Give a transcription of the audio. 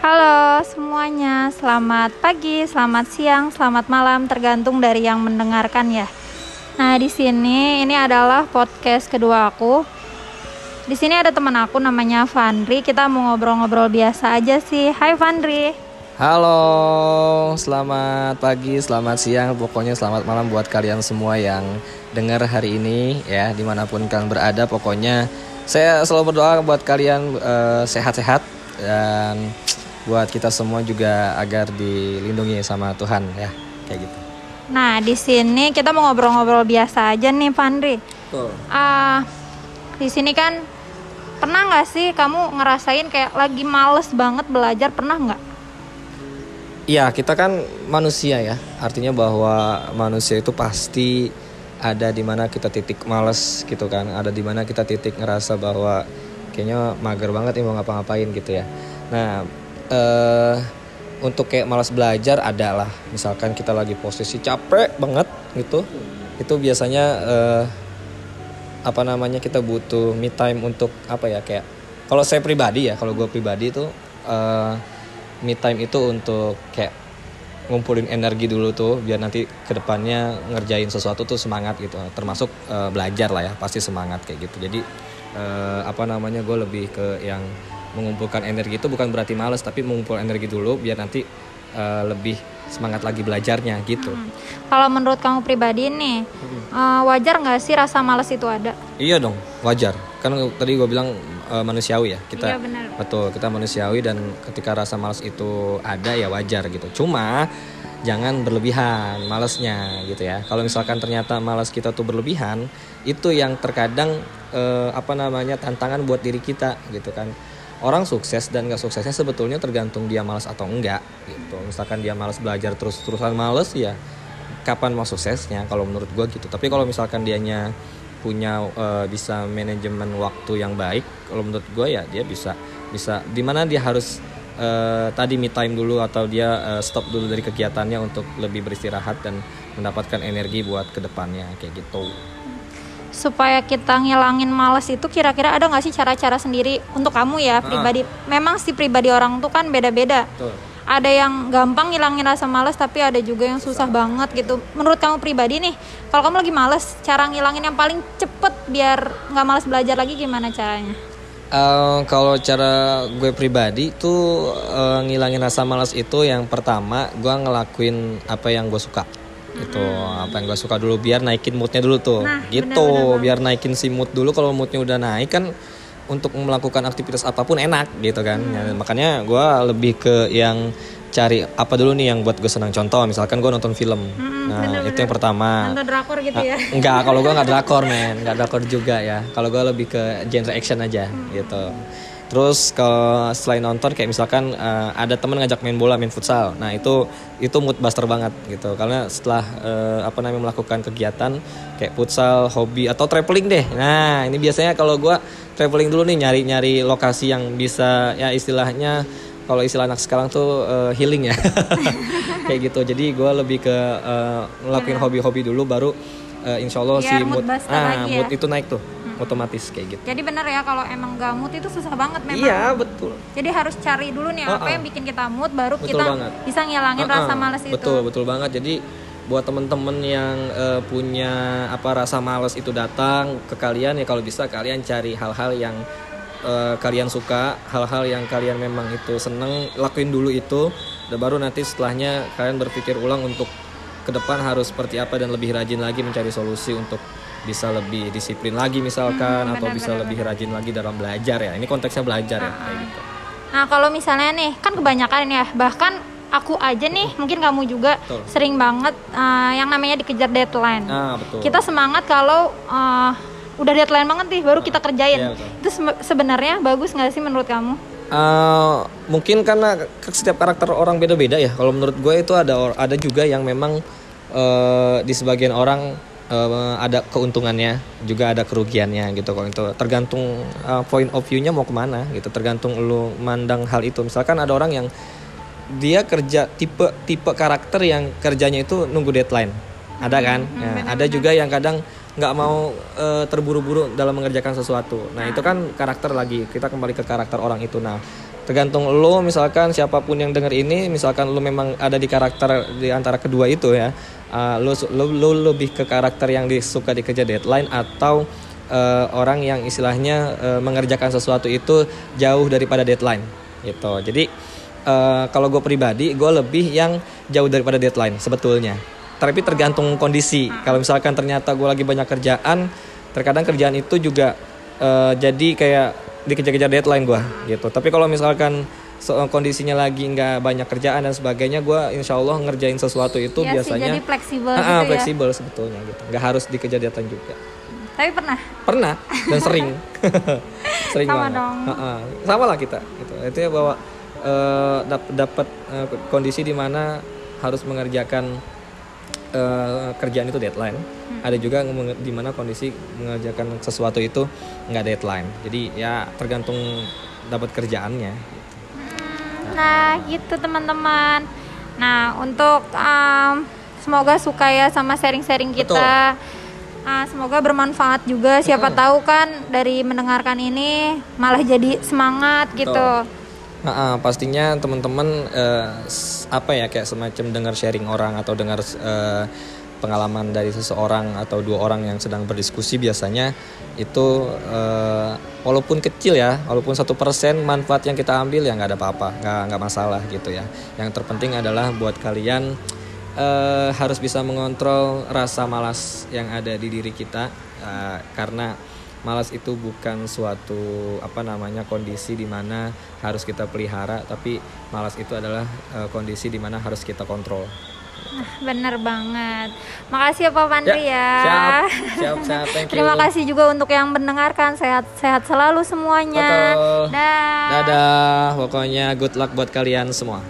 Halo semuanya, selamat pagi, selamat siang, selamat malam, tergantung dari yang mendengarkan ya. Nah di sini ini adalah podcast kedua aku. Di sini ada teman aku namanya Vandri. Kita mau ngobrol-ngobrol biasa aja sih. Hai Vandri. Halo, selamat pagi, selamat siang, pokoknya selamat malam buat kalian semua yang dengar hari ini ya di mana pun kalian berada. Pokoknya saya selalu berdoa buat kalian uh, sehat-sehat dan buat kita semua juga agar dilindungi sama Tuhan ya kayak gitu. Nah di sini kita mau ngobrol-ngobrol biasa aja nih Vandri. Tuh. Ah, di sini kan pernah nggak sih kamu ngerasain kayak lagi males banget belajar pernah nggak? Iya, kita kan manusia ya. Artinya bahwa manusia itu pasti ada di mana kita titik males gitu kan. Ada di mana kita titik ngerasa bahwa kayaknya mager banget nih mau ngapa-ngapain gitu ya. Nah, eh untuk kayak malas belajar ada lah. Misalkan kita lagi posisi capek banget gitu. Itu biasanya eh apa namanya kita butuh me time untuk apa ya kayak kalau saya pribadi ya, kalau gue pribadi itu eh me time itu untuk kayak ngumpulin energi dulu tuh biar nanti ke depannya ngerjain sesuatu tuh semangat gitu termasuk uh, belajar lah ya pasti semangat kayak gitu jadi uh, apa namanya gue lebih ke yang mengumpulkan energi itu bukan berarti males tapi mengumpul energi dulu biar nanti uh, lebih semangat lagi belajarnya gitu. Hmm. Kalau menurut kamu pribadi nih, hmm. uh, wajar nggak sih rasa males itu ada? Iya dong, wajar. Kan tadi gue bilang uh, manusiawi ya kita. Iya benar. Betul, kita manusiawi dan ketika rasa males itu ada ya wajar gitu. Cuma jangan berlebihan malesnya gitu ya. Kalau misalkan ternyata malas kita tuh berlebihan, itu yang terkadang uh, apa namanya tantangan buat diri kita gitu kan orang sukses dan gak suksesnya sebetulnya tergantung dia malas atau enggak gitu. Misalkan dia malas belajar terus terusan malas ya kapan mau suksesnya kalau menurut gue gitu. Tapi kalau misalkan dianya punya uh, bisa manajemen waktu yang baik kalau menurut gue ya dia bisa bisa di mana dia harus uh, tadi me time dulu atau dia uh, stop dulu dari kegiatannya untuk lebih beristirahat dan mendapatkan energi buat ke depannya kayak gitu supaya kita ngilangin males itu kira-kira ada nggak sih cara-cara sendiri untuk kamu ya pribadi? Ah. Memang si pribadi orang tuh kan beda-beda. Ada yang gampang ngilangin rasa males tapi ada juga yang susah, susah banget gitu. Menurut kamu pribadi nih, kalau kamu lagi males, cara ngilangin yang paling cepet biar nggak males belajar lagi gimana caranya? Uh, kalau cara gue pribadi tuh uh, ngilangin rasa malas itu yang pertama gue ngelakuin apa yang gue suka itu apa yang gue suka dulu biar naikin moodnya dulu tuh. Nah, gitu bener -bener. biar naikin si mood dulu. Kalau moodnya udah naik kan untuk melakukan aktivitas apa pun enak gitu kan. Hmm. ya, makanya gue lebih ke yang cari apa dulu nih yang buat gue senang. Contoh misalkan gue nonton film. Hmm, nah bener, itu yang pertama. Nonton drakor gitu ya. enggak kalau gue nggak drakor men. Nggak drakor juga ya. Kalau gue lebih ke genre action aja hmm. gitu Terus kalau selain nonton kayak misalkan uh, ada teman ngajak main bola, main futsal. Nah, itu itu mood buster banget gitu. Karena setelah uh, apa namanya melakukan kegiatan kayak futsal, hobi atau traveling deh. Nah, ini biasanya kalau gua traveling dulu nih nyari-nyari lokasi yang bisa ya istilahnya kalau istilah anak sekarang tuh uh, healing ya. kayak gitu. Jadi gua lebih ke uh, ngelakuin iya. hobi-hobi dulu baru uh, insya Allah si mood, mood, ah, ya. mood itu naik tuh otomatis kayak gitu. Jadi benar ya kalau emang gak mood itu susah banget memang. Iya betul. Jadi harus cari dulu nih uh -uh. apa yang bikin kita mood baru betul kita banget. bisa ngilangin uh -uh. rasa malas itu. Betul betul banget. Jadi buat temen-temen yang uh, punya apa rasa malas itu datang ke kalian ya kalau bisa kalian cari hal-hal yang uh, kalian suka, hal-hal yang kalian memang itu seneng lakuin dulu itu. Dan baru nanti setelahnya kalian berpikir ulang untuk ke depan harus seperti apa dan lebih rajin lagi mencari solusi untuk bisa lebih disiplin lagi misalkan hmm, atau bisa bener, lebih rajin lagi dalam belajar ya. Ini konteksnya belajar ya kayak gitu. Nah kalau misalnya nih kan kebanyakan ya bahkan aku aja nih mungkin kamu juga betul. sering banget uh, yang namanya dikejar deadline. Nah, betul. kita semangat kalau uh, udah deadline banget nih baru kita kerjain. Ya, itu sebenarnya bagus nggak sih menurut kamu? Uh, mungkin karena setiap karakter orang beda-beda ya. Kalau menurut gue itu ada ada juga yang memang uh, di sebagian orang uh, ada keuntungannya juga ada kerugiannya gitu kalau itu tergantung uh, point of view-nya mau ke mana gitu. Tergantung lu mandang hal itu. Misalkan ada orang yang dia kerja tipe tipe karakter yang kerjanya itu nunggu deadline. Ada hmm, kan? hmm, ya, ada juga yang kadang nggak mau uh, terburu-buru dalam mengerjakan sesuatu. Nah itu kan karakter lagi. Kita kembali ke karakter orang itu. Nah tergantung lo misalkan siapa pun yang denger ini misalkan lo memang ada di karakter di antara kedua itu ya uh, lo, lo lo lebih ke karakter yang disuka dikejar deadline atau uh, orang yang istilahnya uh, mengerjakan sesuatu itu jauh daripada deadline gitu. Jadi uh, kalau gue pribadi gue lebih yang jauh daripada deadline sebetulnya. Tapi tergantung kondisi. Kalau misalkan ternyata gue lagi banyak kerjaan terkadang kerjaan itu juga uh, jadi kayak dikejar-kejar deadline gue gitu. Tapi kalau misalkan so, kondisinya lagi nggak banyak kerjaan dan sebagainya gue insya Allah ngerjain sesuatu itu ya biasanya sih, jadi fleksibel uh, gitu ya. fleksibel sebetulnya gitu. Nggak harus dikejar deadline juga. Tapi pernah? Pernah dan sering. Sering sama banget. dong. Uh -uh. sama lah kita gitu. Itu ya bahwa uh, dapat uh, kondisi di mana harus mengerjakan uh, kerjaan itu deadline. Hmm. ada juga di mana kondisi mengerjakan sesuatu itu nggak deadline. Jadi ya tergantung dapat kerjaannya nah gitu teman-teman nah untuk um, semoga suka ya sama sharing-sharing kita Betul. Uh, semoga bermanfaat juga. Siapa hmm. tahu kan dari mendengarkan ini malah jadi semangat gitu. Nah, uh, pastinya teman-teman uh, apa ya kayak semacam dengar sharing orang atau dengar uh, pengalaman dari seseorang atau dua orang yang sedang berdiskusi biasanya itu uh, walaupun kecil ya walaupun satu persen manfaat yang kita ambil ya nggak ada apa-apa nggak nggak masalah gitu ya. Yang terpenting adalah buat kalian uh, harus bisa mengontrol rasa malas yang ada di diri kita uh, karena malas itu bukan suatu apa namanya kondisi di mana harus kita pelihara tapi malas itu adalah uh, kondisi di mana harus kita kontrol bener banget. Makasih ya Pak Pandri ya. ya. Siap, siap, siap. Thank you. Terima kasih juga untuk yang mendengarkan. Sehat-sehat selalu semuanya. Betul. Dadah. Dadah. Pokoknya good luck buat kalian semua.